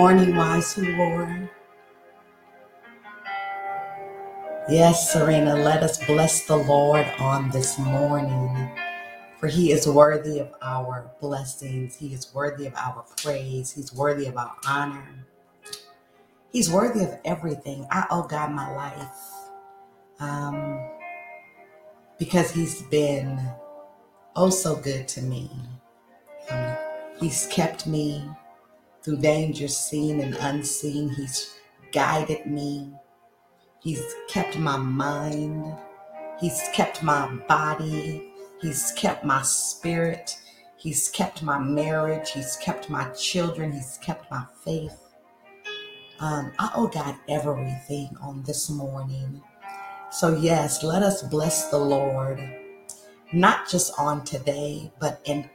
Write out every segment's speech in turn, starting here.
morning, wise Lord. Yes, Serena, let us bless the Lord on this morning, for he is worthy of our blessings. He is worthy of our praise. He's worthy of our honor. He's worthy of everything. I owe God my life um, because he's been oh so good to me. Um, he's kept me through dangers seen and unseen. He's guided me. He's kept my mind. He's kept my body. He's kept my spirit. He's kept my marriage. He's kept my children. He's kept my faith. Um, I owe God everything on this morning. So, yes, let us bless the Lord, not just on today, but in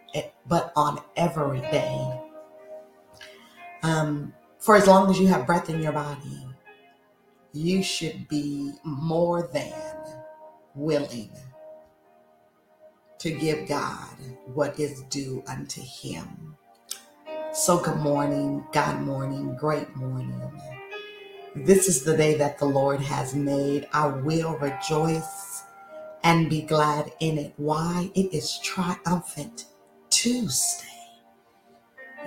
but on every day. Um, for as long as you have breath in your body, you should be more than willing to give God what is due unto Him. So, good morning, God morning, great morning. This is the day that the Lord has made. I will rejoice and be glad in it. Why? It is triumphant Tuesday.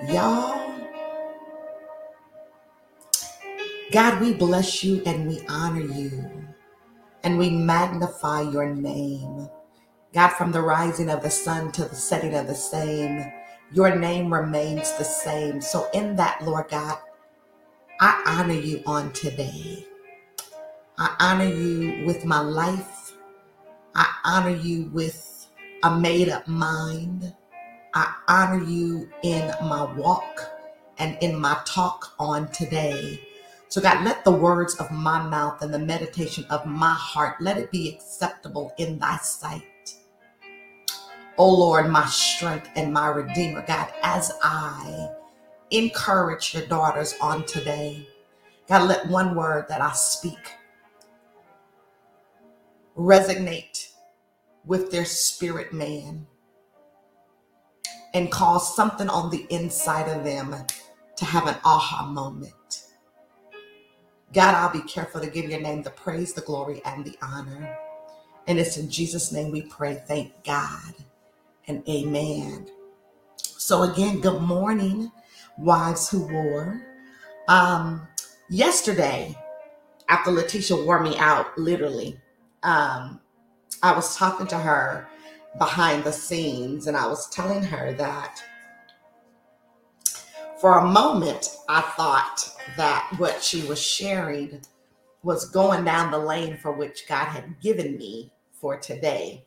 Y'all, God, we bless you and we honor you and we magnify your name. God, from the rising of the sun to the setting of the same, your name remains the same. So, in that, Lord God, I honor you on today. I honor you with my life. I honor you with a made up mind. I honor you in my walk and in my talk on today. So, God, let the words of my mouth and the meditation of my heart, let it be acceptable in thy sight. Oh Lord, my strength and my redeemer, God, as I encourage your daughters on today, God, let one word that I speak resonate with their spirit man and cause something on the inside of them to have an aha moment. God, I'll be careful to give your name the praise, the glory, and the honor. And it's in Jesus' name we pray. Thank God and amen. So, again, good morning, wives who war. Um, yesterday, after Letitia wore me out, literally, um, I was talking to her behind the scenes and I was telling her that for a moment, I thought that what she was sharing was going down the lane for which God had given me for today.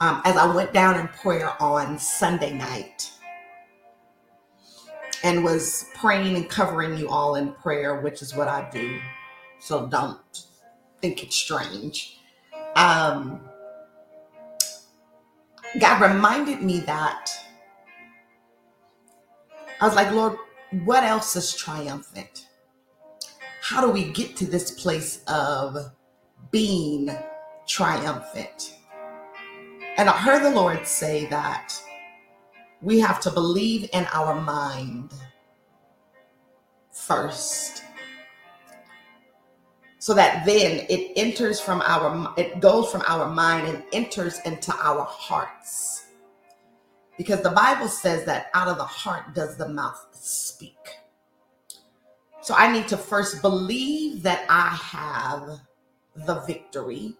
Um, as I went down in prayer on Sunday night and was praying and covering you all in prayer, which is what I do. So don't think it's strange. Um, God reminded me that I was like, Lord, what else is triumphant? How do we get to this place of being triumphant? And I heard the Lord say that we have to believe in our mind first. So that then it enters from our, it goes from our mind and enters into our hearts because the Bible says that out of the heart does the mouth speak. So I need to first believe that I have the victory.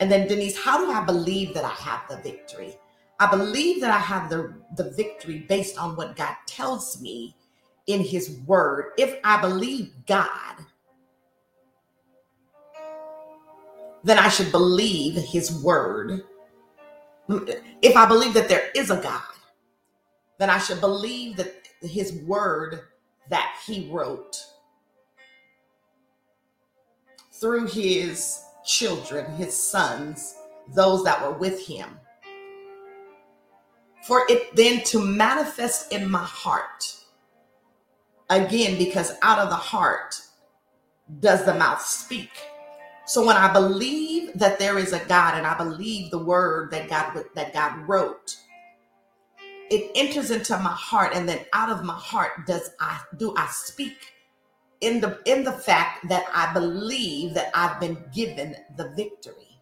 And then, Denise, how do I believe that I have the victory? I believe that I have the, the victory based on what God tells me in His Word. If I believe God, then I should believe His Word if I believe that there is a God, then I should believe that his word that he wrote through his children, his sons, those that were with him. For it then to manifest in my heart. Again, because out of the heart does the mouth speak. So when I believe that there is a God and I believe the word that God that God wrote, it enters into my heart and then out of my heart does I do I speak in the in the fact that I believe that I've been given the victory.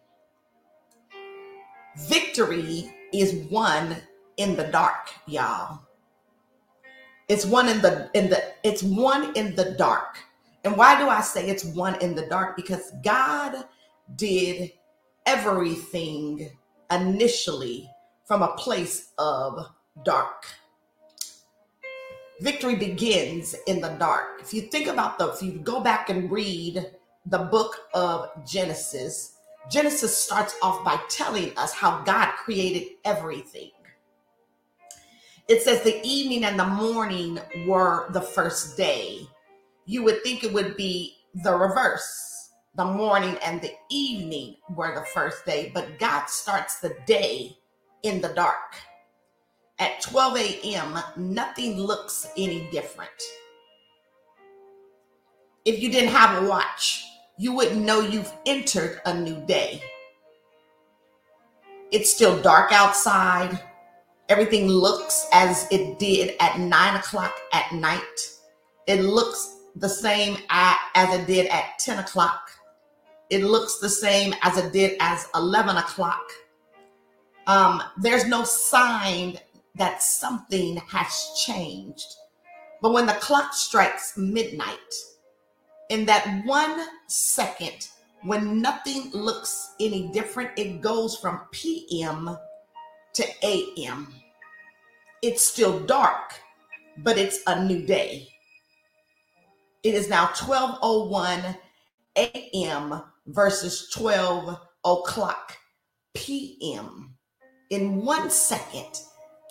Victory is won in the dark, y'all. It's one in the in the it's one in the dark. And why do I say it's one in the dark? Because God did everything initially from a place of dark. Victory begins in the dark. If you think about the, if you go back and read the book of Genesis, Genesis starts off by telling us how God created everything. It says the evening and the morning were the first day. You would think it would be the reverse. The morning and the evening were the first day, but God starts the day in the dark. At 12 a.m., nothing looks any different. If you didn't have a watch, you wouldn't know you've entered a new day. It's still dark outside. Everything looks as it did at nine o'clock at night. It looks the same as it did at 10 o'clock. It looks the same as it did as 11 o'clock. Um, there's no sign that something has changed. But when the clock strikes midnight, in that one second, when nothing looks any different, it goes from PM to AM. It's still dark, but it's a new day. It is now 12:01 a.m. versus 12 o'clock p.m. In one second,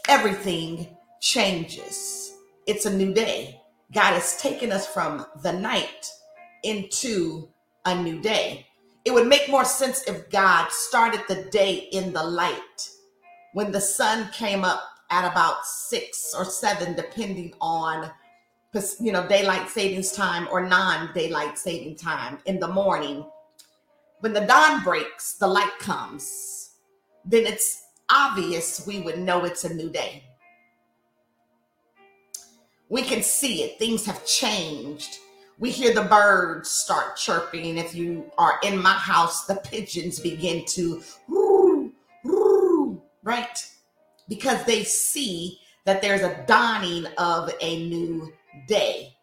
everything changes. It's a new day. God has taken us from the night into a new day. It would make more sense if God started the day in the light when the sun came up at about six or seven, depending on you know daylight savings time or non-daylight saving time in the morning. When the dawn breaks, the light comes. Then it's obvious we would know it's a new day. We can see it. Things have changed. We hear the birds start chirping. If you are in my house, the pigeons begin to whoo, whoo, right? Because they see that there's a dawning of a new day.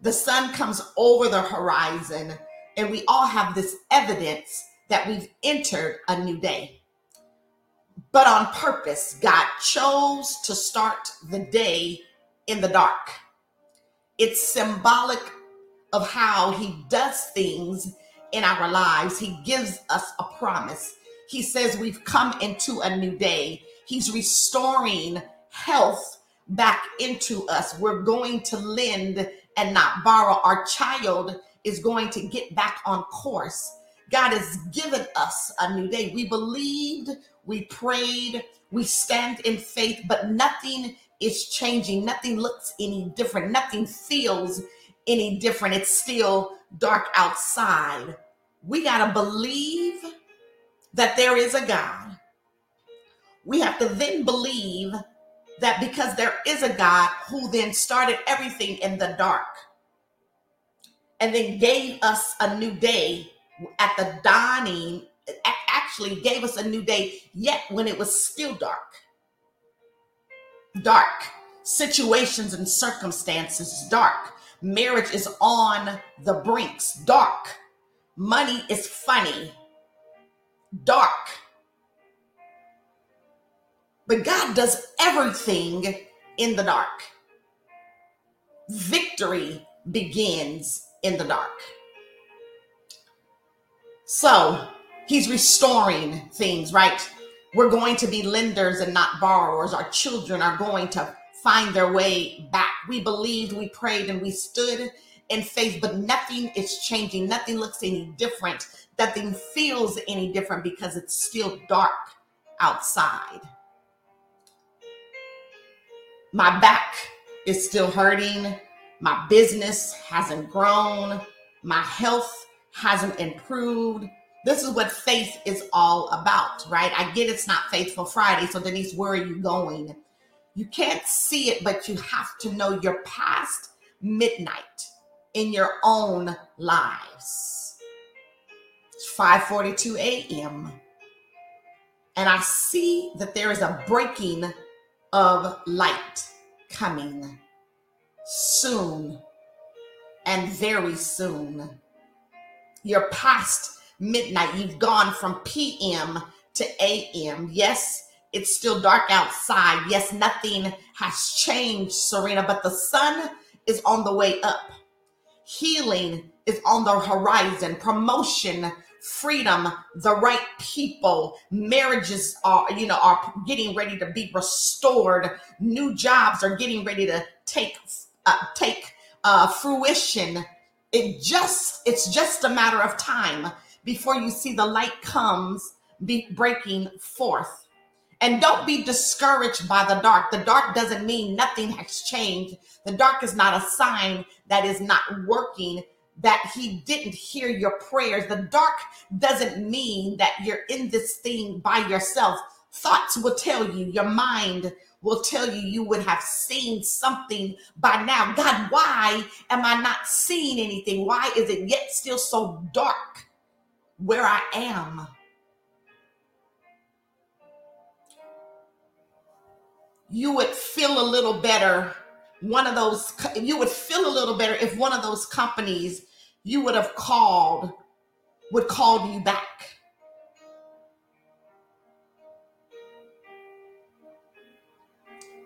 The sun comes over the horizon, and we all have this evidence that we've entered a new day. But on purpose, God chose to start the day in the dark. It's symbolic of how He does things in our lives. He gives us a promise. He says we've come into a new day. He's restoring health back into us. We're going to lend and not borrow. Our child is going to get back on course. God has given us a new day. We believed we prayed, we stand in faith, but nothing is changing. Nothing looks any different. Nothing feels any different. It's still dark outside. We got to believe that there is a God. We have to then believe that because there is a God who then started everything in the dark and then gave us a new day at the dawning actually gave us a new day, yet when it was still dark. Dark. Situations and circumstances, dark. Marriage is on the brinks, dark. Money is funny, dark. But God does everything in the dark. Victory begins in the dark. So, He's restoring things, right? We're going to be lenders and not borrowers. Our children are going to find their way back. We believed, we prayed, and we stood in faith, but nothing is changing. Nothing looks any different. Nothing feels any different because it's still dark outside. My back is still hurting. My business hasn't grown. My health hasn't improved. This is what faith is all about, right? I get it's not Faithful Friday. So, Denise, where are you going? You can't see it, but you have to know you're past midnight in your own lives. It's 5:42 a.m. And I see that there is a breaking of light coming soon and very soon. You're past midnight. You've gone from PM to AM. Yes, it's still dark outside. Yes, nothing has changed, Serena, but the sun is on the way up. Healing is on the horizon. Promotion, freedom, the right people, marriages are, you know, are getting ready to be restored. New jobs are getting ready to take uh, take uh, fruition. It just it's just a matter of time before you see the light comes be breaking forth. And don't be discouraged by the dark. The dark doesn't mean nothing has changed. The dark is not a sign that is not working, that he didn't hear your prayers. The dark doesn't mean that you're in this thing by yourself. Thoughts will tell you, your mind will tell you you would have seen something by now. God, why am I not seeing anything? Why is it yet still so dark where I am? you would feel a little better one of those you would feel a little better if one of those companies you would have called would call you back.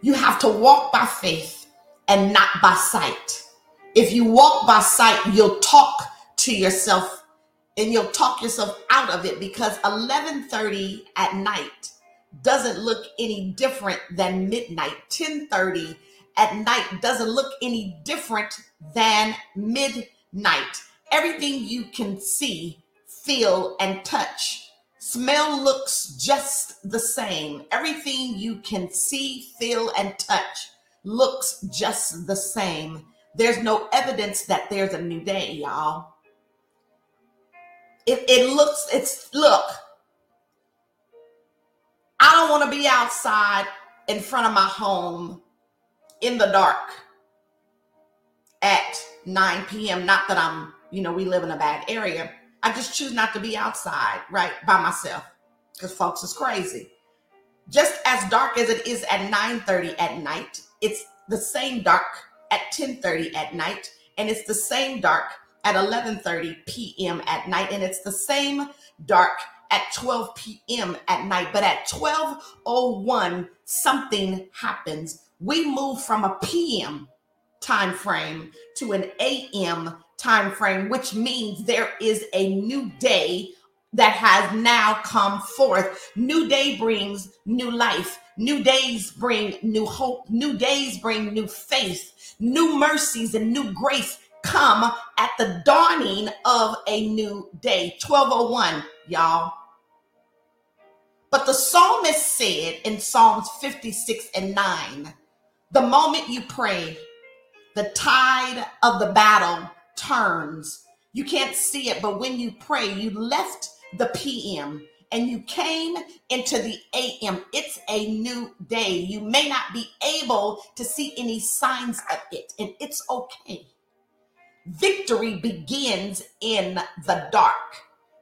You have to walk by faith and not by sight. If you walk by sight you'll talk to yourself and you'll talk yourself out of it because 11:30 at night doesn't look any different than midnight. 10:30 at night doesn't look any different than midnight everything you can see feel and touch. Smell looks just the same. Everything you can see feel and touch looks just the same. There's no evidence that there's a new day y'all. It, it looks it's look. I don't want to be outside in front of my home in the dark at 9 p.m. Not that I'm, you know, we live in a bad area. I just choose not to be outside, right, by myself because folks is crazy. Just as dark as it is at 9:30 at night, it's the same dark at 10:30 at night, and it's the same dark at 11:30 p.m. at night, and it's the same dark at 12 p.m. at night, but at 12:01 something happens. We move from a p.m. time frame to an a.m. time frame, which means there is a new day that has now come forth. New day brings new life. New days bring new hope. New days bring new faith. New mercies and new grace come at the dawning of a new day. 1201, y'all. But the psalmist said in Psalms 56 and 9, the moment you pray, the tide of the battle turns. You can't see it, but when you pray, you left the PM and you came into the AM. It's a new day. You may not be able to see any signs of it, and it's okay. Victory begins in the dark.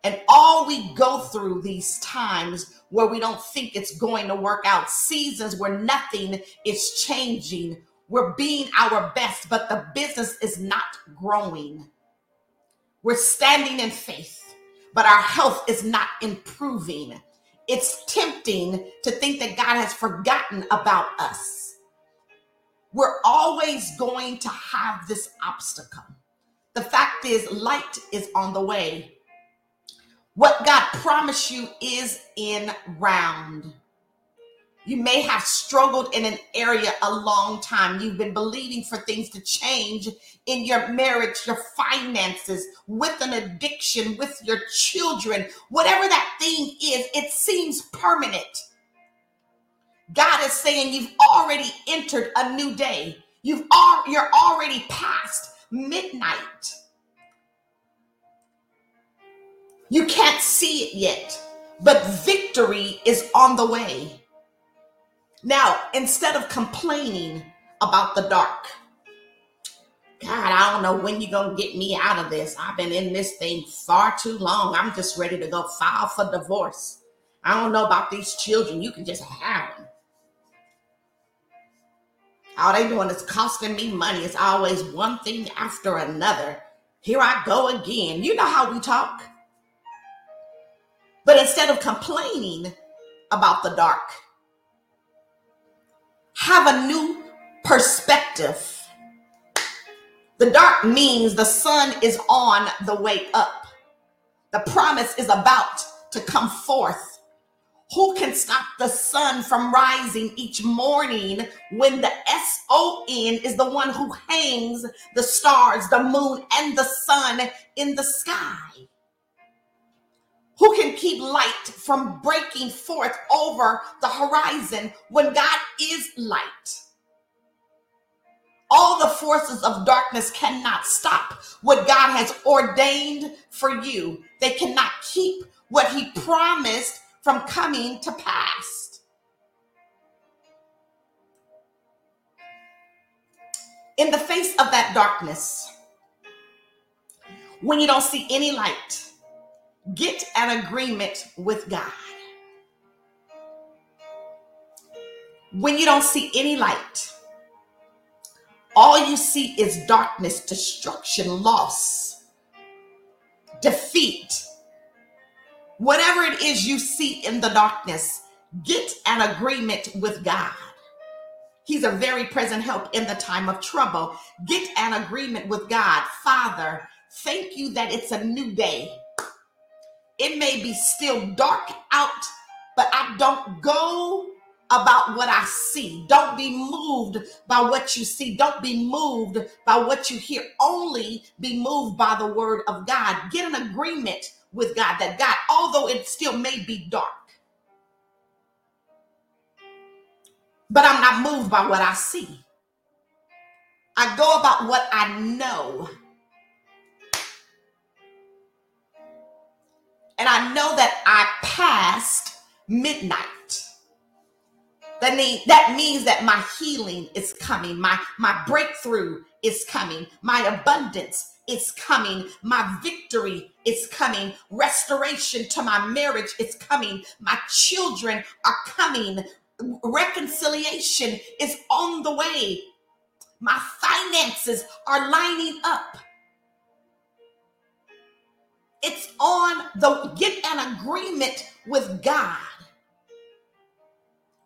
And all we go through these times where we don't think it's going to work out, seasons where nothing is changing. We're being our best, but the business is not growing. We're standing in faith, but our health is not improving. It's tempting to think that God has forgotten about us. We're always going to have this obstacle. The fact is, light is on the way what God promised you is in round. You may have struggled in an area a long time. You've been believing for things to change in your marriage, your finances, with an addiction, with your children, whatever that thing is, it seems permanent. God is saying you've already entered a new day. You've all, you're already past midnight. You can't see it yet, but victory is on the way. Now, instead of complaining about the dark, God, I don't know when you're going to get me out of this. I've been in this thing far too long. I'm just ready to go file for divorce. I don't know about these children. You can just have them. All they doing is costing me money. It's always one thing after another. Here I go again. You know how we talk. But instead of complaining about the dark, have a new perspective. The dark means the sun is on the way up. The promise is about to come forth. Who can stop the sun from rising each morning when the S O N is the one who hangs the stars, the moon, and the sun in the sky? Who can keep light from breaking forth over the horizon when God is light? All the forces of darkness cannot stop what God has ordained for you. They cannot keep what He promised from coming to pass. In the face of that darkness, when you don't see any light, get an agreement with God. When you don't see any light, all you see is darkness, destruction, loss, defeat, Whatever it is you see in the darkness, get an agreement with God. He's a very present help in the time of trouble. Get an agreement with God. Father, thank you that it's a new day. It may be still dark out, but I don't go about what I see. Don't be moved by what you see. Don't be moved by what you hear. Only be moved by the word of God. Get an agreement with God that God, although it still may be dark, but I'm not moved by what I see. I go about what I know. And I know that I passed midnight. That, that means that my healing is coming, my, my breakthrough is coming, my abundance is coming. My victory is coming. Restoration to my marriage is coming. My children are coming. Reconciliation is on the way. My finances are lining up. It's on the get an agreement with God.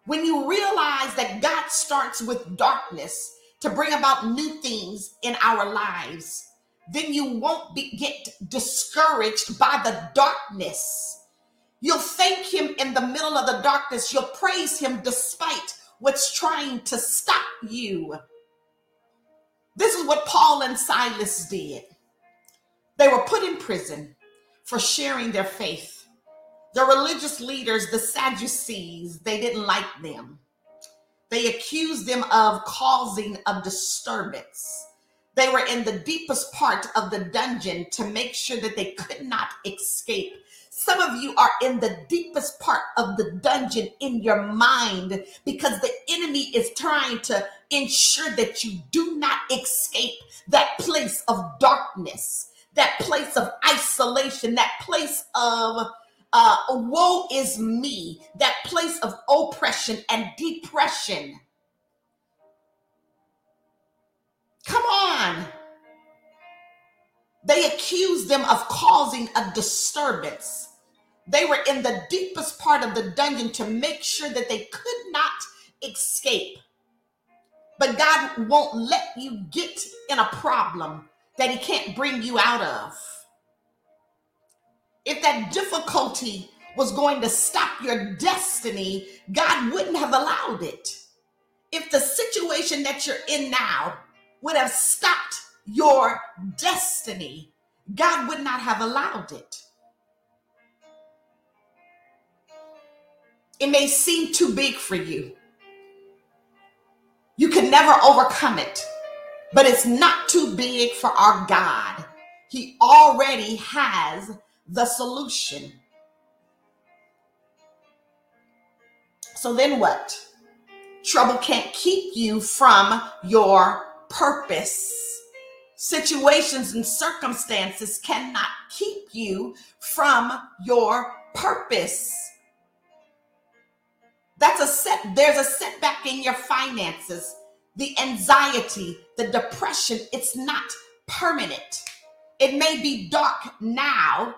When you realize that God starts with darkness to bring about new things in our lives, then you won't be, get discouraged by the darkness. You'll thank him in the middle of the darkness. You'll praise him despite what's trying to stop you. This is what Paul and Silas did. They were put in prison for sharing their faith. The religious leaders, the Sadducees, they didn't like them. They accused them of causing a disturbance. They were in the deepest part of the dungeon to make sure that they could not escape. Some of you are in the deepest part of the dungeon in your mind because the enemy is trying to ensure that you do not escape that place of darkness, that place of isolation, that place of uh, woe is me, that place of oppression and depression. Come on. They accused them of causing a disturbance. They were in the deepest part of the dungeon to make sure that they could not escape. But God won't let you get in a problem that He can't bring you out of. If that difficulty was going to stop your destiny, God wouldn't have allowed it. If the situation that you're in now would have stopped your destiny, God would not have allowed it. It may seem too big for you. You can never overcome it, but it's not too big for our God. He already has the solution. So then what? Trouble can't keep you from your purpose. Situations and circumstances cannot keep you from your purpose. That's a set, there's a setback in your finances, the anxiety, the depression. It's not permanent. It may be dark now.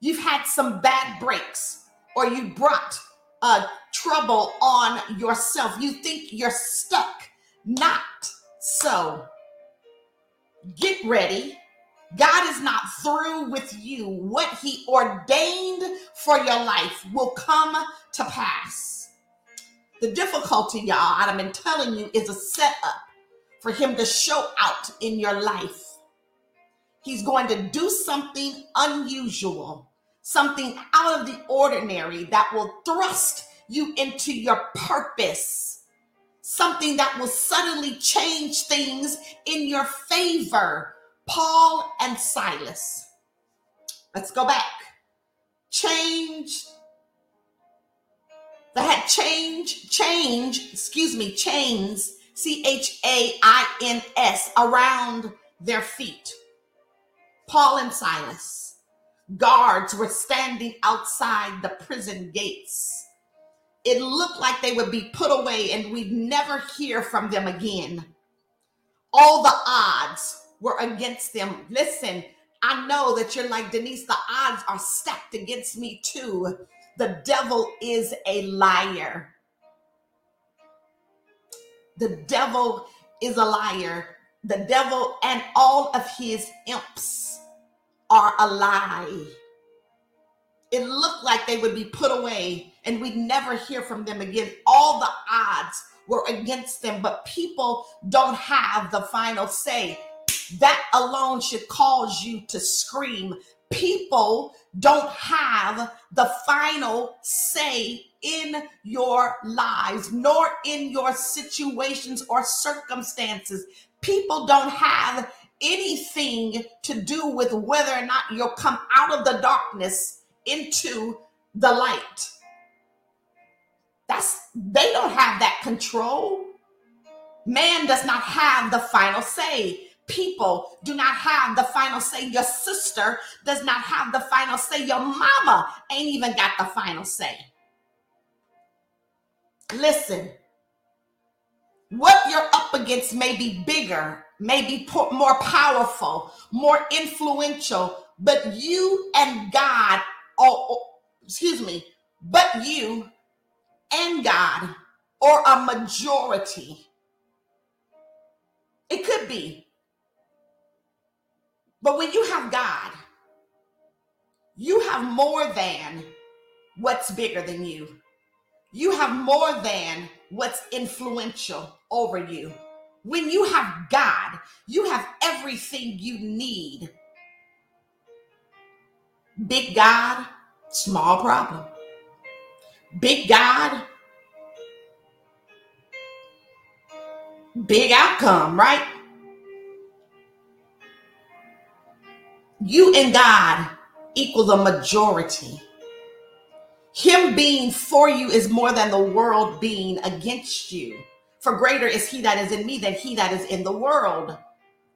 You've had some bad breaks, or you brought uh, trouble on yourself. You think you're stuck. Not so. Get ready. God is not through with you. What He ordained for your life will come to pass. The difficulty, y'all, I've been telling you, is a setup for Him to show out in your life. He's going to do something unusual, something out of the ordinary that will thrust you into your purpose, something that will suddenly change things in your favor. Paul and Silas. Let's go back. Change. They had change, change, excuse me, chains, C H A I N S, around their feet. Paul and Silas. Guards were standing outside the prison gates. It looked like they would be put away and we'd never hear from them again. All the odds were against them. Listen, I know that you're like, Denise, the odds are stacked against me too. The devil is a liar. The devil is a liar. The devil and all of his imps are a lie. It looked like they would be put away and we'd never hear from them again. All the odds were against them, but people don't have the final say. That alone should cause you to scream. People don't have the final say in your lives, nor in your situations or circumstances. People don't have anything to do with whether or not you'll come out of the darkness into the light. That's they don't have that control. Man does not have the final say. People do not have the final say. Your sister does not have the final say. Your mama ain't even got the final say. Listen, what you're up against may be bigger, may be more powerful, more influential, but you and God, or, excuse me, but you and God, or a majority. It could be. But when you have God, you have more than what's bigger than you. You have more than what's influential over you. When you have God, you have everything you need. Big God, small problem. Big God, big outcome, right? You and God equal the majority. Him being for you is more than the world being against you. For greater is he that is in me than he that is in the world.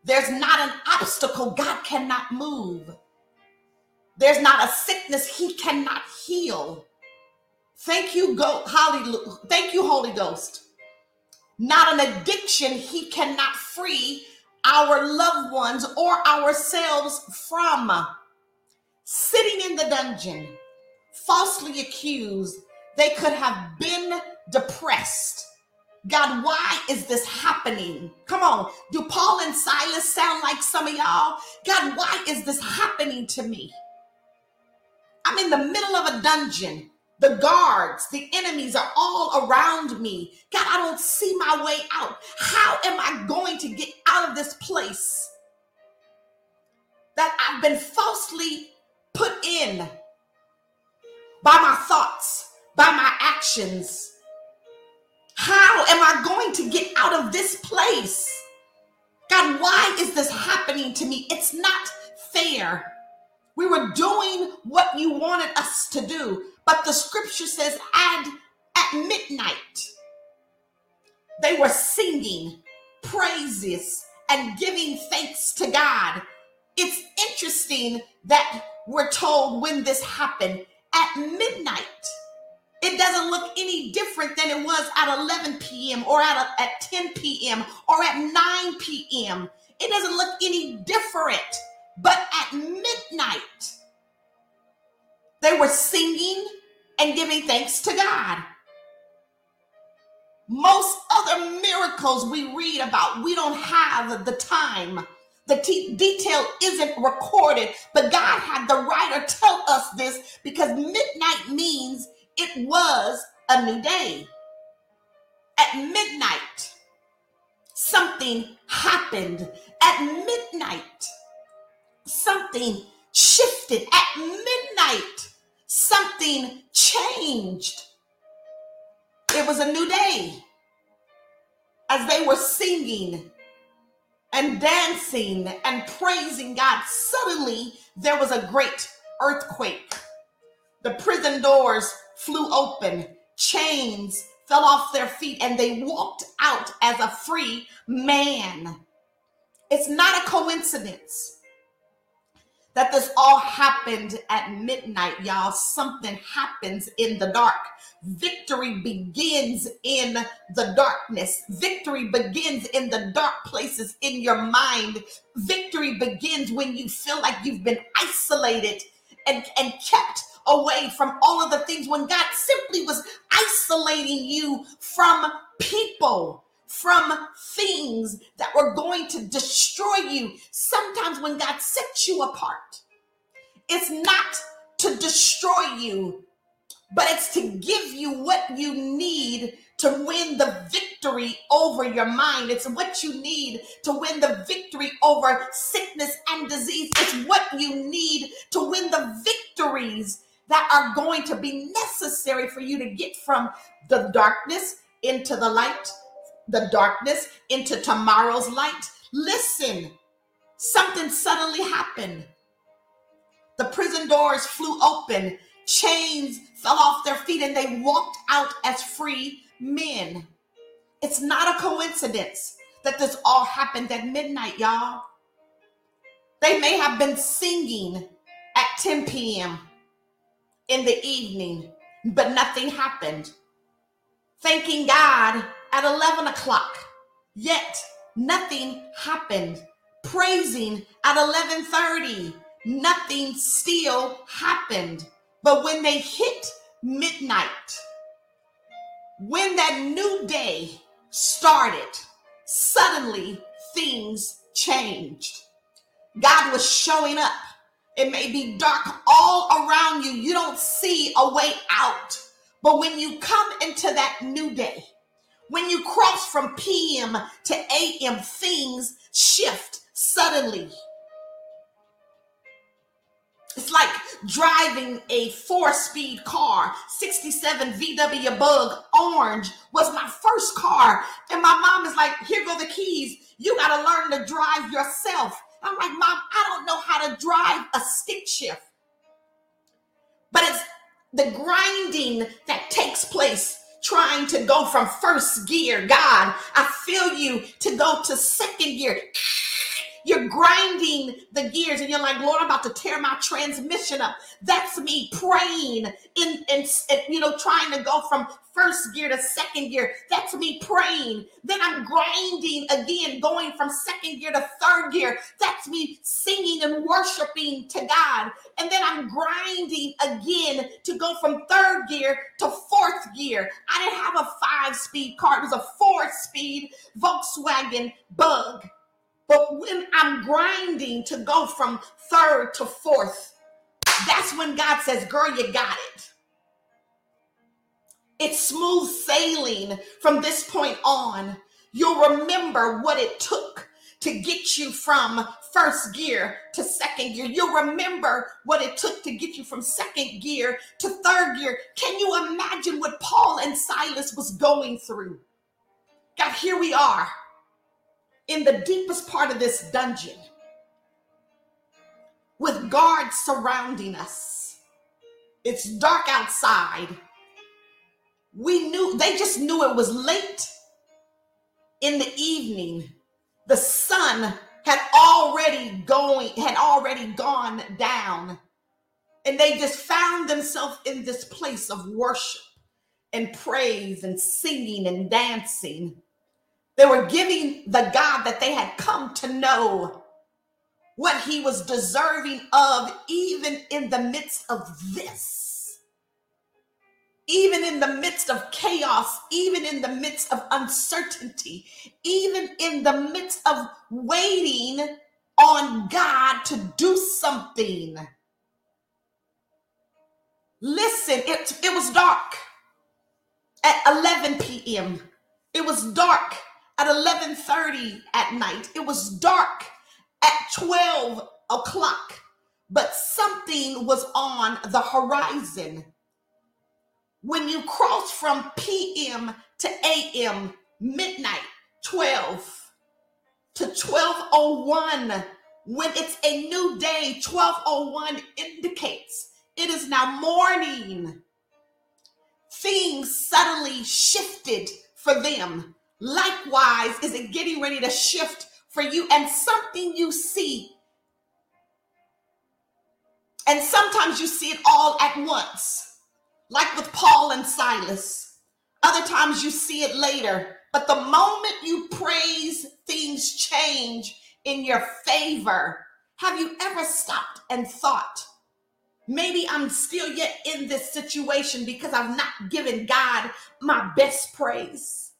There's not an obstacle God cannot move. There's not a sickness he cannot heal. Thank you, go, Hallelujah. Thank you, Holy Ghost. Not an addiction he cannot free our loved ones or ourselves from. Sitting in the dungeon, falsely accused, they could have been depressed. God, why is this happening? Come on. Do Paul and Silas sound like some of y'all? God, why is this happening to me? I'm in the middle of a dungeon. The guards, the enemies are all around me. God, I don't see my way out. How am I going to get out of this place that I've been falsely put in by my thoughts, by my actions? How am I going to get out of this place? God, why is this happening to me? It's not fair. We were doing what you wanted us to do, but the scripture says, and at midnight, They were singing praises and giving thanks to God. It's interesting that we're told when this happened at midnight. It doesn't look any different than it was at 11 p.m. or at, a, at 10 p.m. or at 9 p.m. It doesn't look any different. But at midnight, they were singing and giving thanks to God. Most other miracles we read about, we don't have the time. The detail isn't recorded, but God had the writer tell us this because midnight means it was a new day. At midnight, something happened. At midnight, something shifted. At midnight, something changed. It was a new day. As they were singing and dancing and praising God, suddenly there was a great earthquake. The prison doors flew open, chains fell off their feet, and they walked out as a free man. It's not a coincidence that this all happened at midnight, y'all. Something happens in the dark. Victory begins in the darkness. Victory begins in the dark places in your mind. Victory begins when you feel like you've been isolated and, and kept away from all of the things when God simply was isolating you from people from things that were going to destroy you. Sometimes when God sets you apart, it's not to destroy you, but it's to give you what you need to win the victory over your mind. It's what you need to win the victory over sickness and disease. It's what you need to win the victories that are going to be necessary for you to get from the darkness into the light the darkness into tomorrow's light. Listen, something suddenly happened. The prison doors flew open, chains fell off their feet, and they walked out as free men. It's not a coincidence that this all happened at midnight, y'all. They may have been singing at 10 p.m. in the evening, but nothing happened. Thanking God at 11 o'clock, yet nothing happened. Praising at 11:30, nothing still happened. But when they hit midnight, when that new day started, suddenly things changed. God was showing up. It may be dark all around you. You don't see a way out. But when you come into that new day, when you cross from PM to AM, things shift suddenly. It's like driving a four speed car. 67 VW Bug Orange was my first car. And my mom is like, Here go the keys. You got to learn to drive yourself. I'm like, Mom, I don't know how to drive a stick shift. But it's the grinding that takes place trying to go from first gear. God, I feel you to go to second gear. You're grinding the gears and you're like, Lord, I'm about to tear my transmission up. That's me praying and, in, in you know, trying to go from first gear to second gear. That's me praying. Then I'm grinding again, going from second gear to third gear. That's me singing and worshiping to God. And then I'm grinding again to go from third gear to fourth gear. I didn't have a five speed car, it was a four speed Volkswagen bug. But when I'm grinding to go from third to fourth, that's when God says, Girl, you got it. It's smooth sailing from this point on. You'll remember what it took to get you from first gear to second gear. You'll remember what it took to get you from second gear to third gear. Can you imagine what Paul and Silas was going through? God, here we are in the deepest part of this dungeon with guards surrounding us. It's dark outside. We knew, they just knew it was late in the evening, the sun had already going had already gone down and they just found themselves in this place of worship and praise and singing and dancing. They were giving the god that they had come to know what he was deserving of even in the midst of this even in the midst of chaos, even in the midst of uncertainty, even in the midst of waiting on God to do something. Listen, it, it was dark at 11 p.m. It was dark at 11:30 at night. It was dark at 12 o'clock. But something was on the horizon when you cross from PM to AM, midnight, 12 to 1201, when it's a new day, 1201 indicates it is now morning. Things suddenly shifted for them. Likewise, is it getting ready to shift for you? And something you see, and sometimes you see it all at once like with Paul and Silas. Other times you see it later. But the moment you praise, things change in your favor. Have you ever stopped and thought, maybe I'm still yet in this situation because I've not given God my best praise?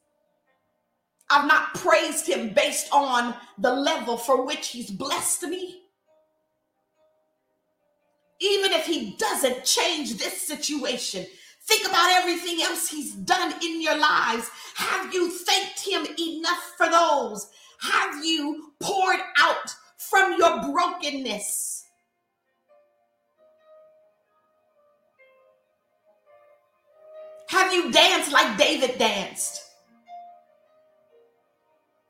I've not praised Him based on the level for which He's blessed me even if he doesn't change this situation. Think about everything else he's done in your lives. Have you thanked him enough for those? Have you poured out from your brokenness? Have you danced like David danced?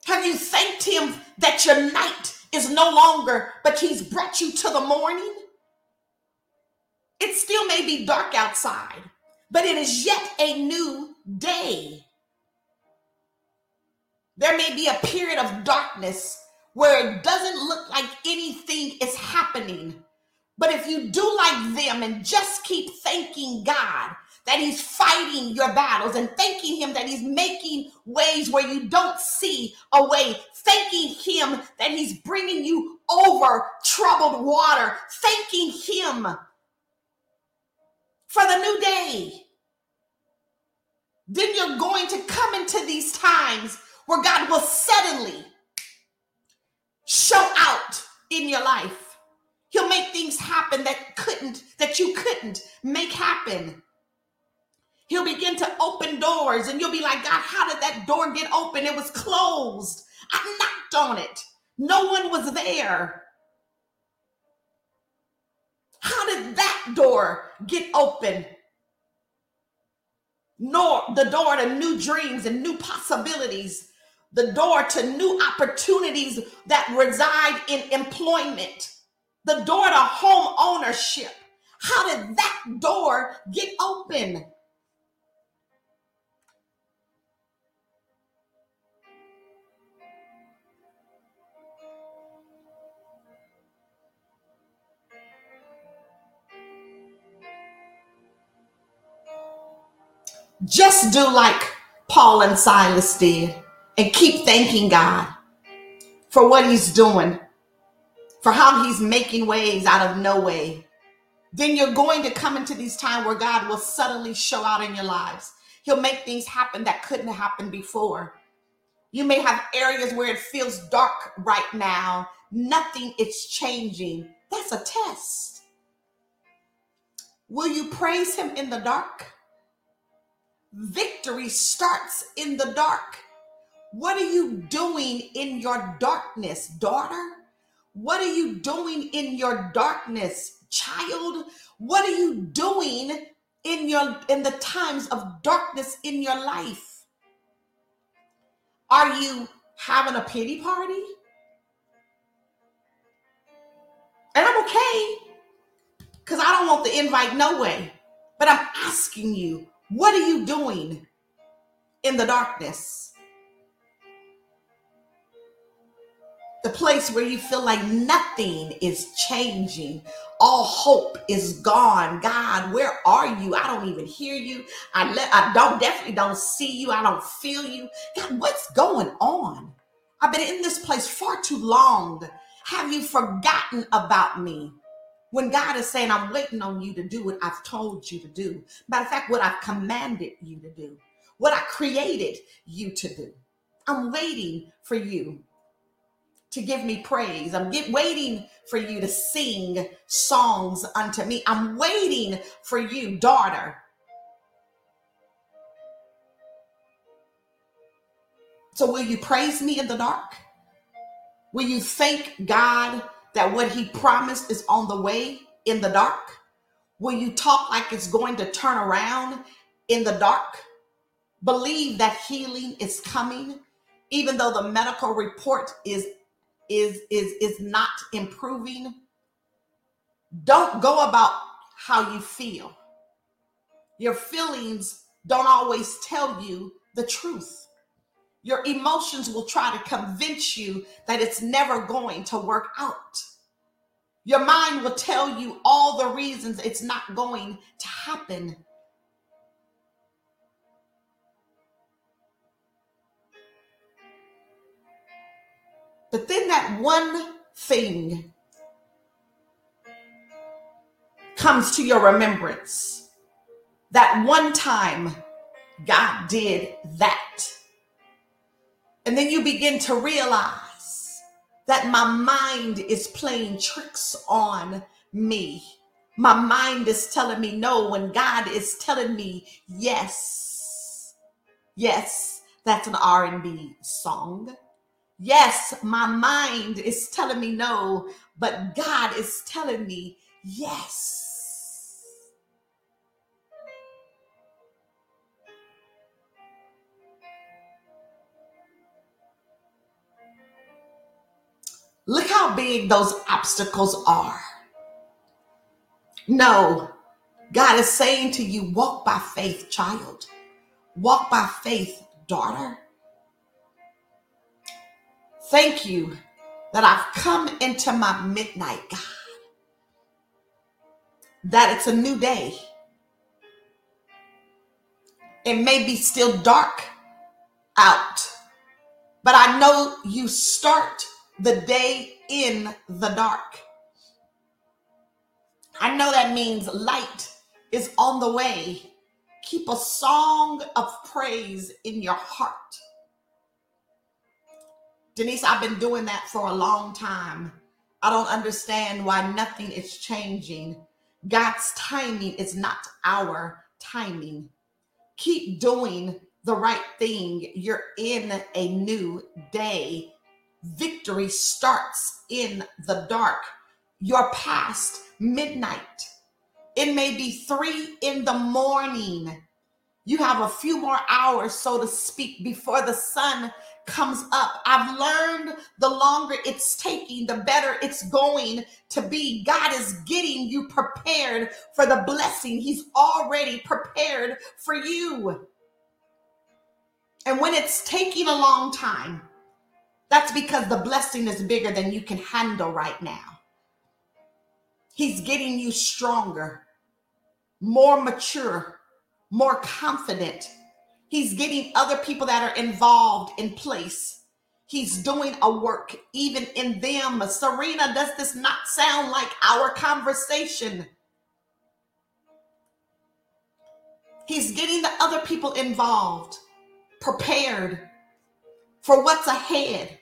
Have you thanked him that your night is no longer, but he's brought you to the morning? It still may be dark outside, but it is yet a new day. There may be a period of darkness where it doesn't look like anything is happening. But if you do like them and just keep thanking God that He's fighting your battles and thanking Him that He's making ways where you don't see a way, thanking Him that He's bringing you over troubled water, thanking Him for the new day. Then you're going to come into these times where God will suddenly show out in your life. He'll make things happen that couldn't, that you couldn't make happen. He'll begin to open doors and you'll be like, God, how did that door get open? It was closed. I knocked on it. No one was there. How did that door get open? Nor the door to new dreams and new possibilities, the door to new opportunities that reside in employment, the door to home ownership. How did that door get open? Just do like Paul and Silas did and keep thanking God for what he's doing, for how he's making ways out of no way. Then you're going to come into these times where God will suddenly show out in your lives. He'll make things happen that couldn't happen before. You may have areas where it feels dark right now. Nothing is changing. That's a test. Will you praise him in the dark? Victory starts in the dark. What are you doing in your darkness, daughter? What are you doing in your darkness, child? What are you doing in your in the times of darkness in your life? Are you having a pity party? And I'm okay because I don't want the invite no way. But I'm asking you, what are you doing in the darkness? the place where you feel like nothing is changing. All hope is gone. God, where are you? I don't even hear you. I let I don't definitely don't see you. I don't feel you. God, what's going on? I've been in this place far too long. Have you forgotten about me? When God is saying, I'm waiting on you to do what I've told you to do. Matter of fact, what I've commanded you to do, what I created you to do. I'm waiting for you to give me praise. I'm get, waiting for you to sing songs unto me. I'm waiting for you, daughter. So, will you praise me in the dark? Will you thank God that what He promised is on the way in the dark? Will you talk like it's going to turn around in the dark? Believe that healing is coming, even though the medical report is is is is not improving don't go about how you feel your feelings don't always tell you the truth your emotions will try to convince you that it's never going to work out your mind will tell you all the reasons it's not going to happen But then that one thing comes to your remembrance. That one time God did that. And then you begin to realize that my mind is playing tricks on me. My mind is telling me no when God is telling me yes. Yes, that's an R&B song. Yes, my mind is telling me no, but God is telling me yes. Big those obstacles are. No, God is saying to you, walk by faith, child. Walk by faith, daughter. Thank you that I've come into my midnight, God. That it's a new day. It may be still dark out, but I know you start the day in the dark. I know that means light is on the way. Keep a song of praise in your heart. Denise, I've been doing that for a long time. I don't understand why nothing is changing. God's timing is not our timing. Keep doing the right thing. You're in a new day. Victory starts in the dark. You're past midnight. It may be three in the morning. You have a few more hours, so to speak, before the sun comes up. I've learned the longer it's taking, the better it's going to be. God is getting you prepared for the blessing He's already prepared for you. And when it's taking a long time, that's because the blessing is bigger than you can handle right now. He's getting you stronger, more mature, more confident He's getting other people that are involved in place. He's doing a work even in them. Serena, does this not sound like our conversation? He's getting the other people involved, prepared for what's ahead.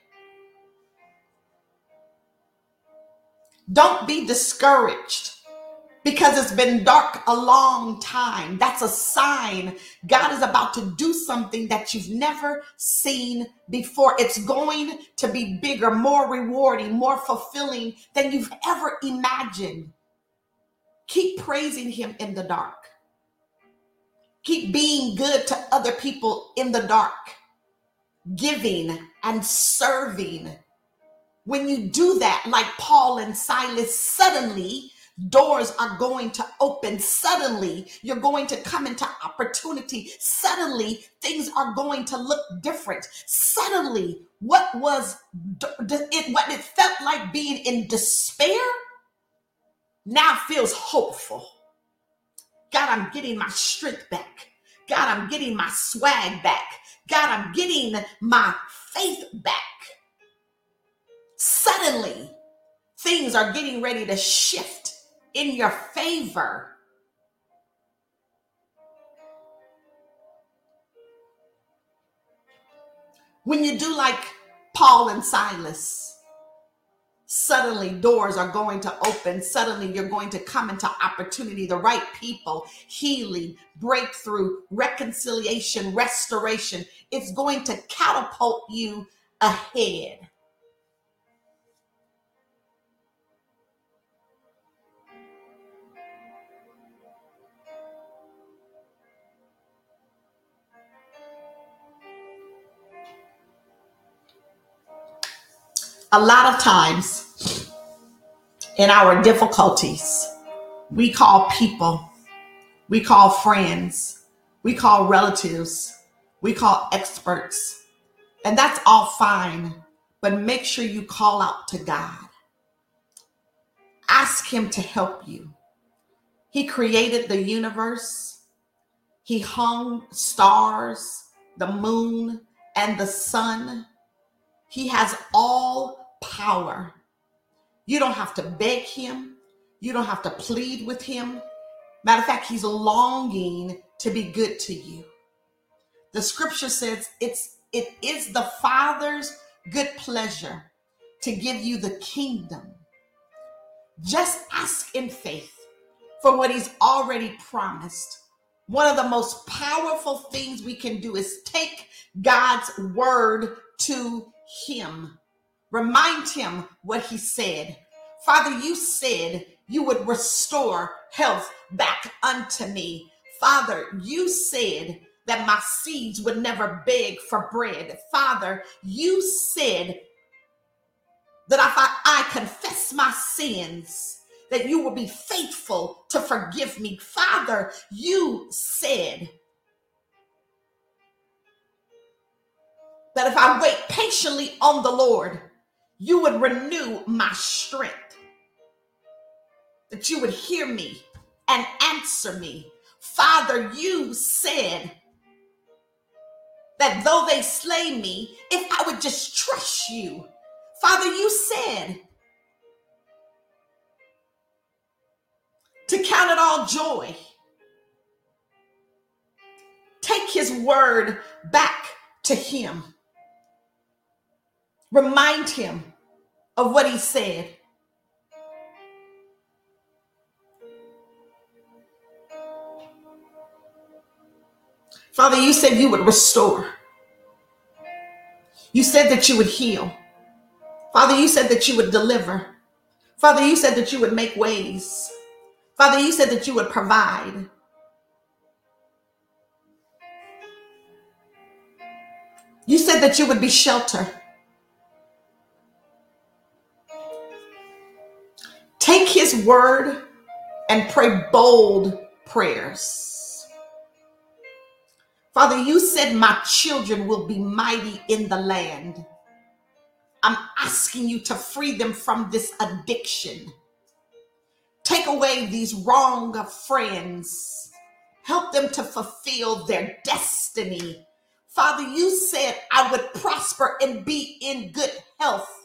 Don't be discouraged because it's been dark a long time. That's a sign God is about to do something that you've never seen before. It's going to be bigger, more rewarding, more fulfilling than you've ever imagined. Keep praising Him in the dark. Keep being good to other people in the dark, giving and serving. When you do that, like Paul and Silas, suddenly doors are going to open. Suddenly, you're going to come into opportunity. Suddenly, things are going to look different. Suddenly, what was it, what it felt like being in despair now feels hopeful. God, I'm getting my strength back. God, I'm getting my swag back. God, I'm getting my faith back. Suddenly, things are getting ready to shift in your favor. When you do like Paul and Silas, suddenly doors are going to open. Suddenly you're going to come into opportunity, the right people, healing, breakthrough, reconciliation, restoration. It's going to catapult you ahead. A lot of times in our difficulties, we call people, we call friends, we call relatives, we call experts, and that's all fine. But make sure you call out to God. Ask Him to help you. He created the universe, He hung stars, the moon, and the sun. He has all power. You don't have to beg him. You don't have to plead with him. Matter of fact, he's longing to be good to you. The scripture says it's it is the Father's good pleasure to give you the kingdom. Just ask in faith for what he's already promised. One of the most powerful things we can do is take God's word to him. Remind him what he said. Father, you said you would restore health back unto me. Father, you said that my seeds would never beg for bread. Father, you said that if I, I confess my sins, that you will be faithful to forgive me. Father, you said that if I wait patiently on the Lord, you would renew my strength, that you would hear me and answer me. Father, you said that though they slay me, if I would just trust you, Father, you said to count it all joy. Take his word back to him. Remind him of what he said. Father, you said you would restore. You said that you would heal. Father, you said that you would deliver. Father, you said that you would make ways. Father, you said that you would provide. You said that you would be shelter. Take his word and pray bold prayers. Father, you said my children will be mighty in the land. I'm asking you to free them from this addiction. Take away these wrong friends. Help them to fulfill their destiny. Father, you said I would prosper and be in good health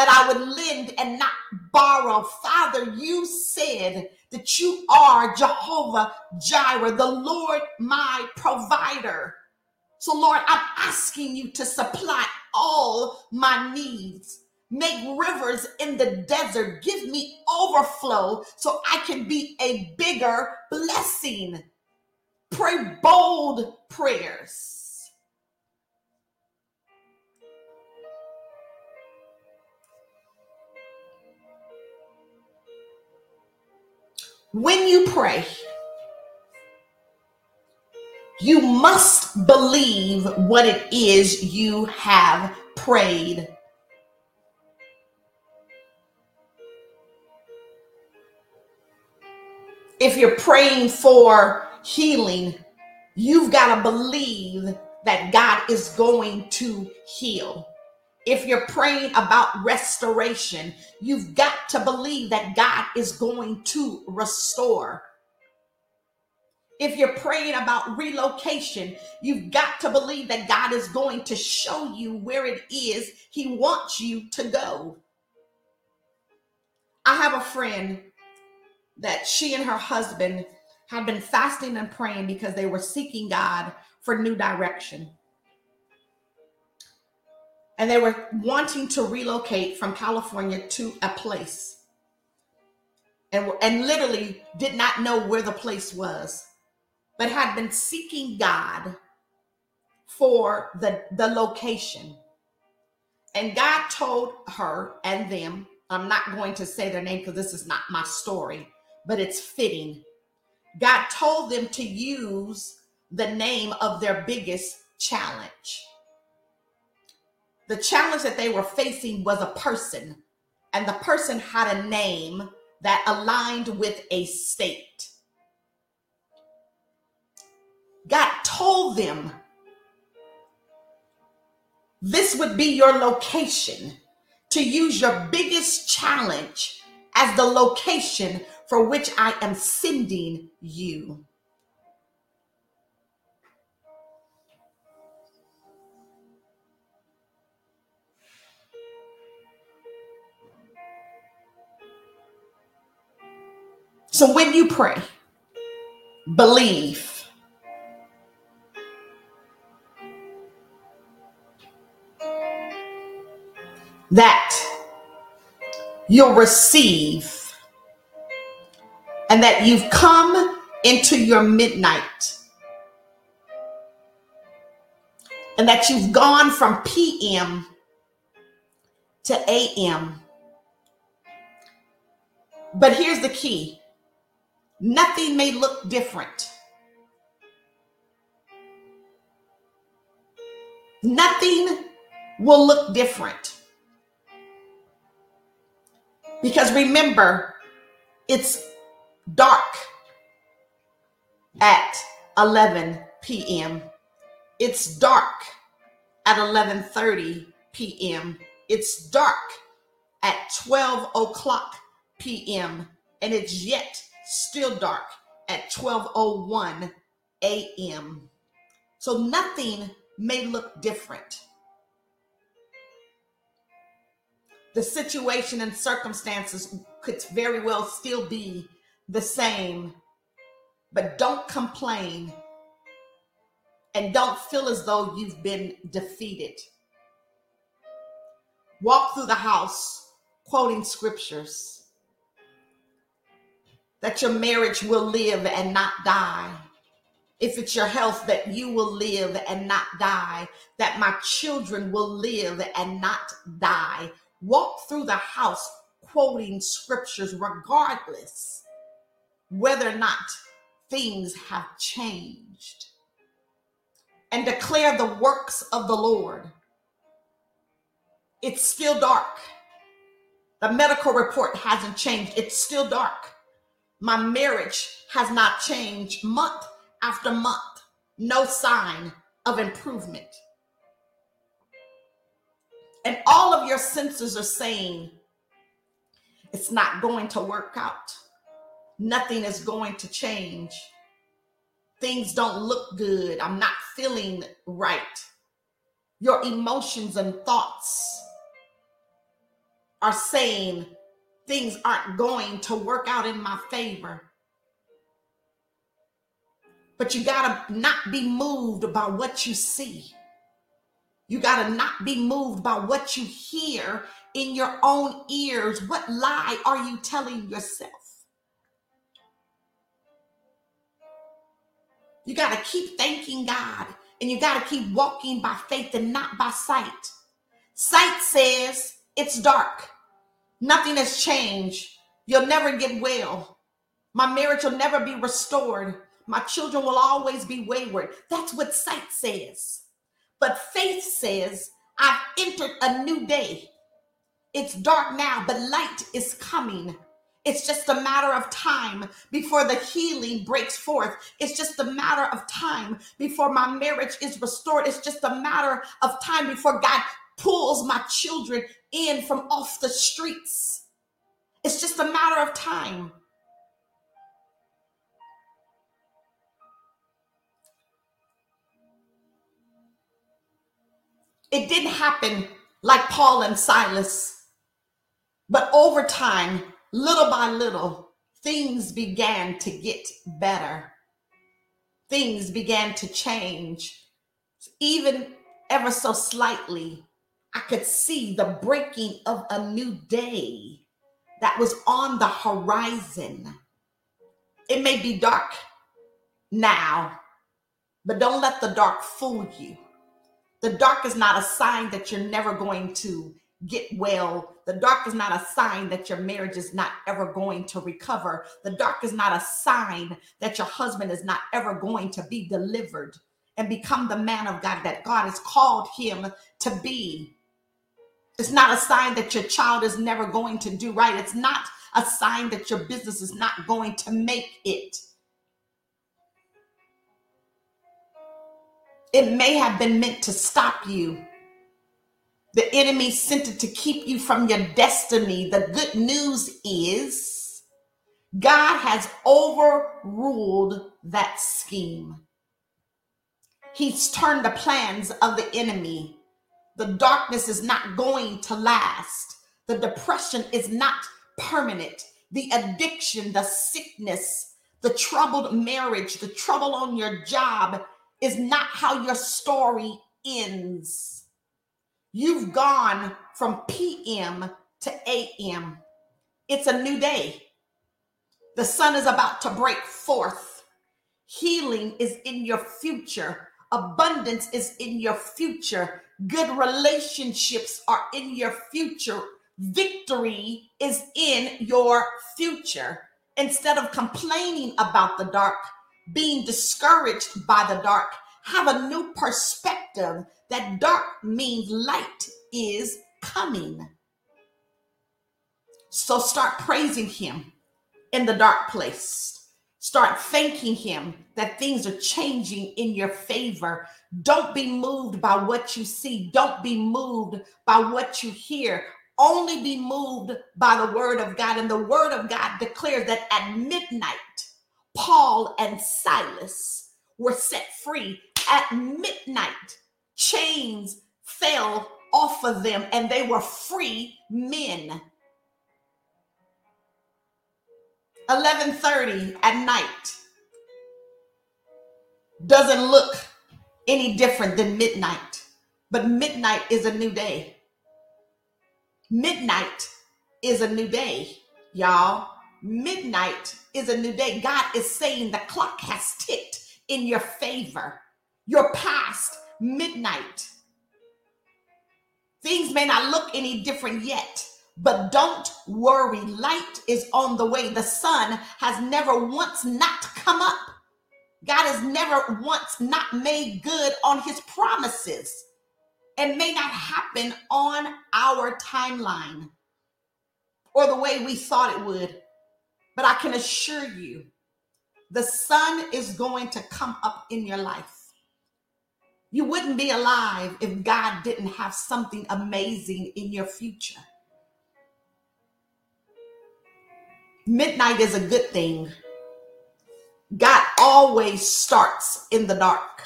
that I would lend and not borrow. Father, you said that you are Jehovah Jireh, the Lord my provider. So, Lord, I'm asking you to supply all my needs. Make rivers in the desert. Give me overflow so I can be a bigger blessing. Pray bold prayers. When you pray, you must believe what it is you have prayed. If you're praying for healing, you've got to believe that God is going to heal. If you're praying about restoration, you've got to believe that God is going to restore. If you're praying about relocation, you've got to believe that God is going to show you where it is He wants you to go. I have a friend that she and her husband had been fasting and praying because they were seeking God for new direction. And they were wanting to relocate from California to a place. And, and literally did not know where the place was but had been seeking God for the, the location. And God told her and them, I'm not going to say their name because this is not my story, but it's fitting. God told them to use the name of their biggest challenge. The challenge that they were facing was a person, and the person had a name that aligned with a state. God told them this would be your location to use your biggest challenge as the location for which I am sending you. So when you pray, believe. That you'll receive and that you've come into your midnight. And that you've gone from PM to AM. But here's the key nothing may look different. Nothing will look different. Because remember, it's dark at 11 p.m. It's dark at 11:30 p.m. It's dark at 12 o'clock p.m. and it's yet still dark at 12:01 a.m. So nothing may look different. the situation and circumstances could very well still be the same. But don't complain and don't feel as though you've been defeated. Walk through the house quoting scriptures that your marriage will live and not die. If it's your health, that you will live and not die, that my children will live and not die walk through the house quoting scriptures, regardless whether or not things have changed, and declare the works of the Lord. It's still dark. The medical report hasn't changed. It's still dark. My marriage has not changed month after month. No sign of improvement. And all of your senses are saying it's not going to work out. Nothing is going to change. Things don't look good. I'm not feeling right. Your emotions and thoughts are saying things aren't going to work out in my favor. But you got to not be moved by what you see. You got to not be moved by what you hear in your own ears. What lie are you telling yourself? You got to keep thanking God and you got to keep walking by faith and not by sight. Sight says it's dark, nothing has changed. You'll never get well. My marriage will never be restored. My children will always be wayward. That's what sight says. But faith says, I've entered a new day. It's dark now, but light is coming. It's just a matter of time before the healing breaks forth. It's just a matter of time before my marriage is restored. It's just a matter of time before God pulls my children in from off the streets. It's just a matter of time. It didn't happen like Paul and Silas, but over time, little by little, things began to get better. Things began to change, even ever so slightly. I could see the breaking of a new day that was on the horizon. It may be dark now, but don't let the dark fool you. The dark is not a sign that you're never going to get well. The dark is not a sign that your marriage is not ever going to recover. The dark is not a sign that your husband is not ever going to be delivered and become the man of God that God has called him to be. It's not a sign that your child is never going to do right. It's not a sign that your business is not going to make it. It may have been meant to stop you. The enemy sent it to keep you from your destiny. The good news is God has overruled that scheme. He's turned the plans of the enemy the darkness is not going to last. The depression is not permanent. The addiction, the sickness, the troubled marriage, the trouble on your job is not how your story ends. You've gone from PM to AM. It's a new day. The sun is about to break forth. Healing is in your future. Abundance is in your future. Good relationships are in your future. Victory is in your future. Instead of complaining about the dark, being discouraged by the dark, have a new perspective that dark means light is coming. So start praising Him in the dark place. Start thanking Him that things are changing in your favor. Don't be moved by what you see. Don't be moved by what you hear. Only be moved by the word of God. And the word of God declares that at midnight, Paul and Silas were set free. At midnight, chains fell off of them and they were free men. 11:30 at night doesn't look any different than midnight. But midnight is a new day. Midnight is a new day, y'all. Midnight is a new day. God is saying the clock has ticked in your favor. You're past midnight. Things may not look any different yet, but don't worry. Light is on the way. The sun has never once not come up. God has never once not made good on his promises and may not happen on our timeline or the way we thought it would. But I can assure you, the sun is going to come up in your life. You wouldn't be alive if God didn't have something amazing in your future. Midnight is a good thing God always starts in the dark.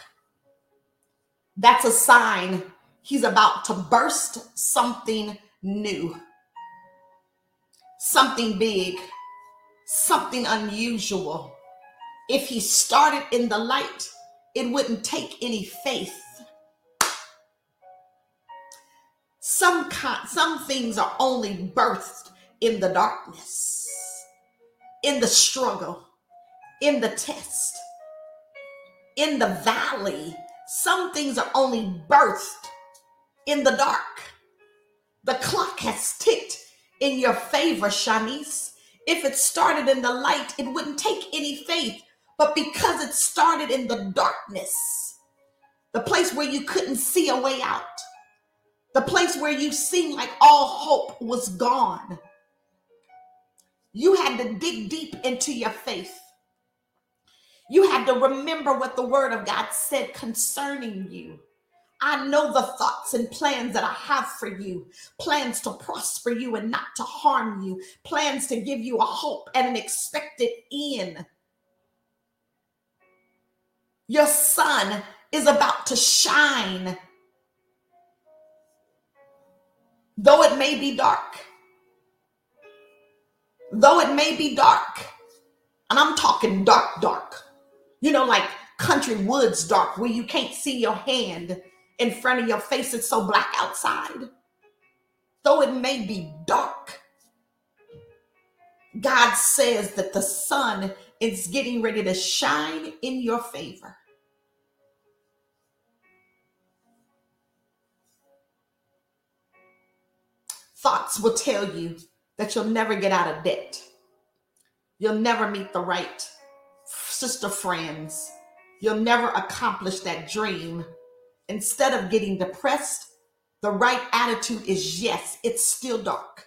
That's a sign he's about to burst something new, something big, something unusual. If he started in the light, it wouldn't take any faith. Some kind, some things are only birthed in the darkness, in the struggle in the test, in the valley. Some things are only birthed in the dark. The clock has ticked in your favor, Shanice. If it started in the light, it wouldn't take any faith. But because it started in the darkness, the place where you couldn't see a way out, the place where you seemed like all hope was gone, You had to dig deep into your faith. You had to remember what the word of God said concerning you. I know the thoughts and plans that I have for you plans to prosper you and not to harm you, plans to give you a hope and an expected end. Your sun is about to shine, though it may be dark. Though it may be dark, and I'm talking dark, dark, you know, like country woods dark where you can't see your hand in front of your face. It's so black outside. Though it may be dark, God says that the sun is getting ready to shine in your favor. Thoughts will tell you that you'll never get out of debt. You'll never meet the right sister friends. You'll never accomplish that dream instead of getting depressed, the right attitude is yes, it's still dark.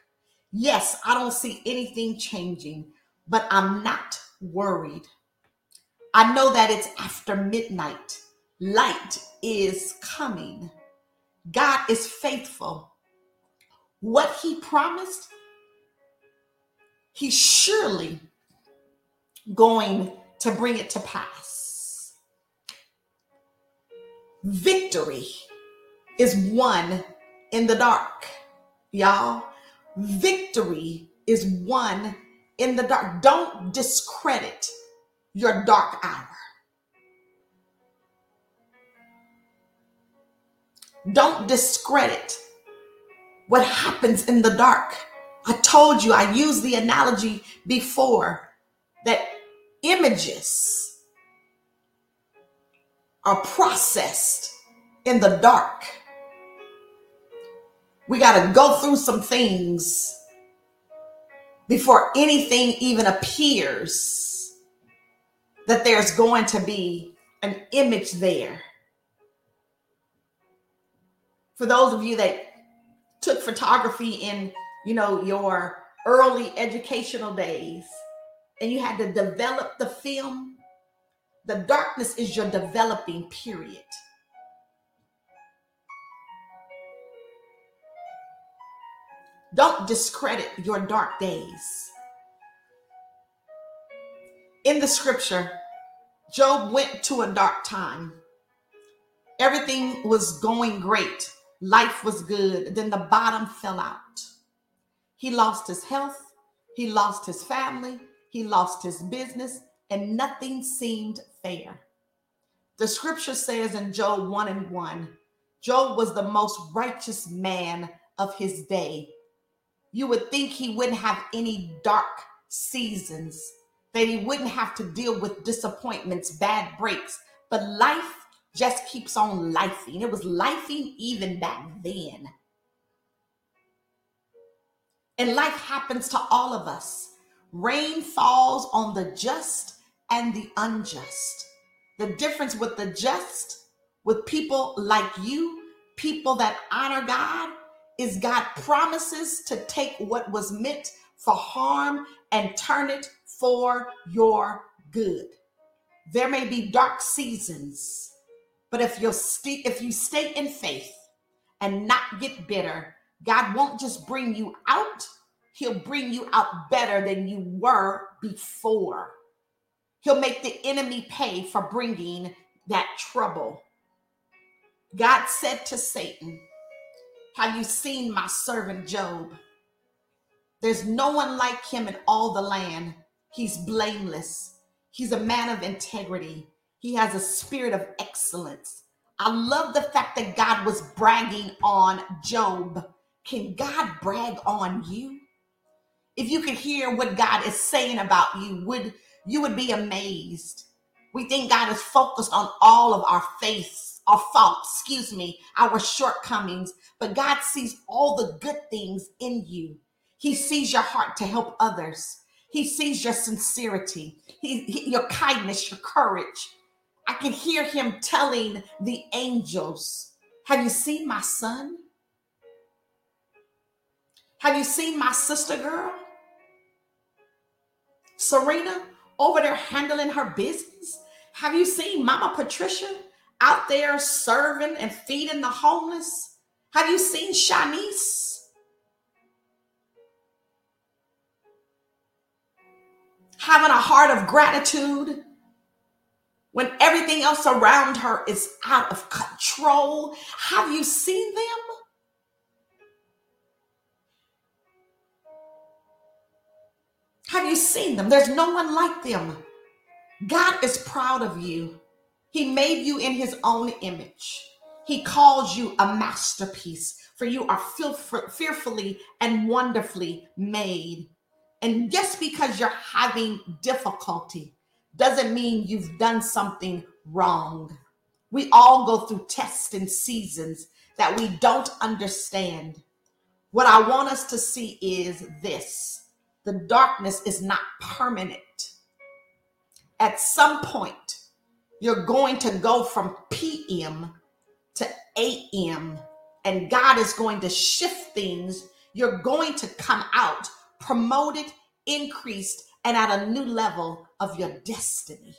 Yes, I don't see anything changing, but I'm not worried. I know that it's after midnight. Light is coming. God is faithful. What he promised, he's surely going to bring it to pass. Victory is won in the dark, y'all. Victory is won in the dark. Don't discredit your dark hour. Don't discredit what happens in the dark. I told you, I used the analogy before that images are processed in the dark. We got to go through some things before anything even appears that there's going to be an image there. For those of you that took photography in, you know, your early educational days and you had to develop the film the darkness is your developing period. Don't discredit your dark days. In the scripture, Job went to a dark time. Everything was going great. Life was good. Then the bottom fell out. He lost his health. He lost his family. He lost his business and nothing seemed fair. The scripture says in Job 1 and 1 Job was the most righteous man of his day. You would think he wouldn't have any dark seasons, that he wouldn't have to deal with disappointments, bad breaks, but life just keeps on lifing. It was lifing even back then. And life happens to all of us. Rain falls on the just and the unjust. The difference with the just, with people like you, people that honor God, is God promises to take what was meant for harm and turn it for your good. There may be dark seasons, but if you st- if you stay in faith and not get bitter, God won't just bring you out, he'll bring you out better than you were before. He'll make the enemy pay for bringing that trouble. God said to Satan, Have you seen my servant Job? There's no one like him in all the land. He's blameless. He's a man of integrity. He has a spirit of excellence. I love the fact that God was bragging on Job. Can God brag on you? If you could hear what God is saying about you, would you would be amazed. We think God is focused on all of our faiths, our faults, excuse me, our shortcomings, but God sees all the good things in you. He sees your heart to help others. He sees your sincerity, he, he, your kindness, your courage. I can hear him telling the angels, Have you seen my son? Have you seen my sister girl? Serena over there handling her business? Have you seen Mama Patricia out there serving and feeding the homeless? Have you seen Shanice? Having a heart of gratitude when everything else around her is out of control. Have you seen them? Have you seen them? There's no one like them. God is proud of you. He made you in his own image. He calls you a masterpiece, for you are fearfully and wonderfully made. And just because you're having difficulty doesn't mean you've done something wrong. We all go through tests and seasons that we don't understand. What I want us to see is this the darkness is not permanent. At some point, you're going to go from PM to AM, and God is going to shift things. You're going to come out promoted, increased, and at a new level of your destiny.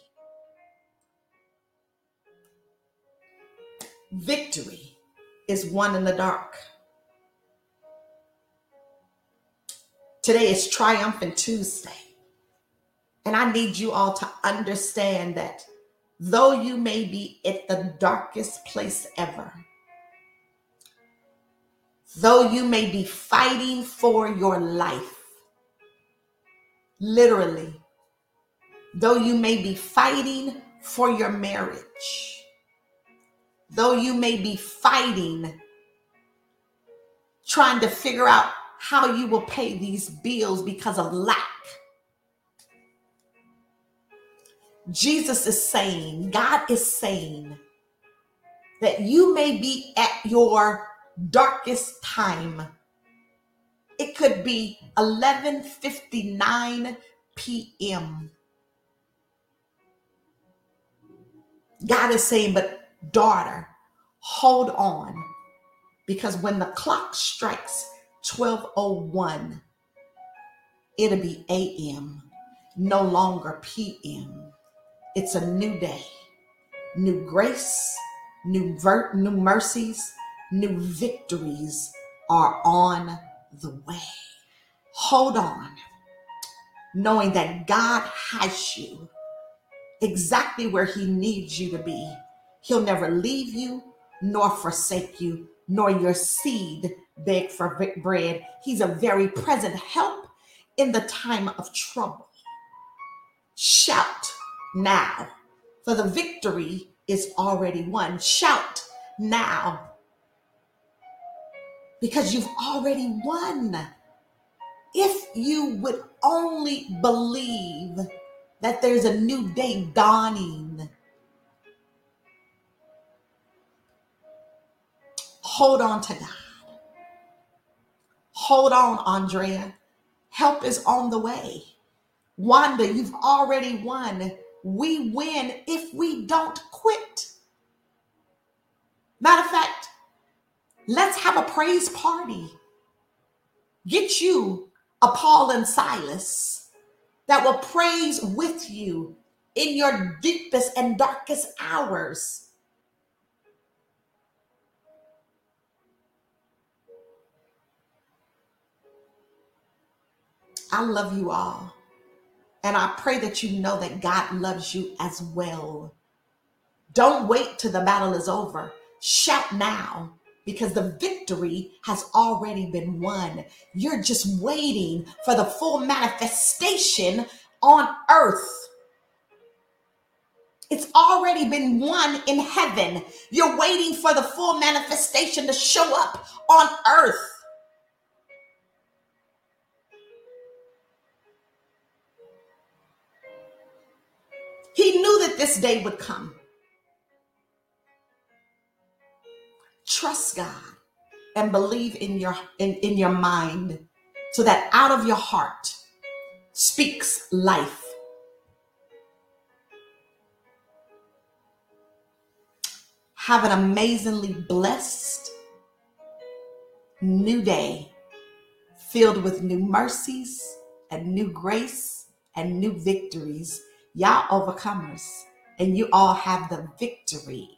Victory is won in the dark. Today is Triumphant Tuesday. And I need you all to understand that though you may be at the darkest place ever, though you may be fighting for your life, literally, though you may be fighting for your marriage, though you may be fighting, trying to figure out how you will pay these bills because of lack. Jesus is saying, God is saying that you may be at your darkest time. It could be 11:59 p.m. God is saying, but daughter, hold on because when the clock strikes 1201, it'll be AM, no longer PM. It's a new day, new grace, new ver- new mercies, new victories are on the way. Hold on, knowing that God has you exactly where He needs you to be. He'll never leave you nor forsake you, nor your seed beg for bread. He's a very present help in the time of trouble. Shout now, for the victory is already won. Shout now, because you've already won. If you would only believe that there's a new day dawning, hold on to God. Hold on, Andrea. Help is on the way. Wanda, you've already won. We win if we don't quit. Matter of fact, let's have a praise party. Get you a Paul and Silas that will praise with you in your deepest and darkest hours. I love you all. And I pray that you know that God loves you as well. Don't wait till the battle is over. Shout now because the victory has already been won. You're just waiting for the full manifestation on earth. It's already been won in heaven. You're waiting for the full manifestation to show up on earth. This day would come. Trust God and believe in your in, in your mind so that out of your heart speaks life. Have an amazingly blessed new day filled with new mercies and new grace and new victories. Y'all overcomers, and you all have the victory.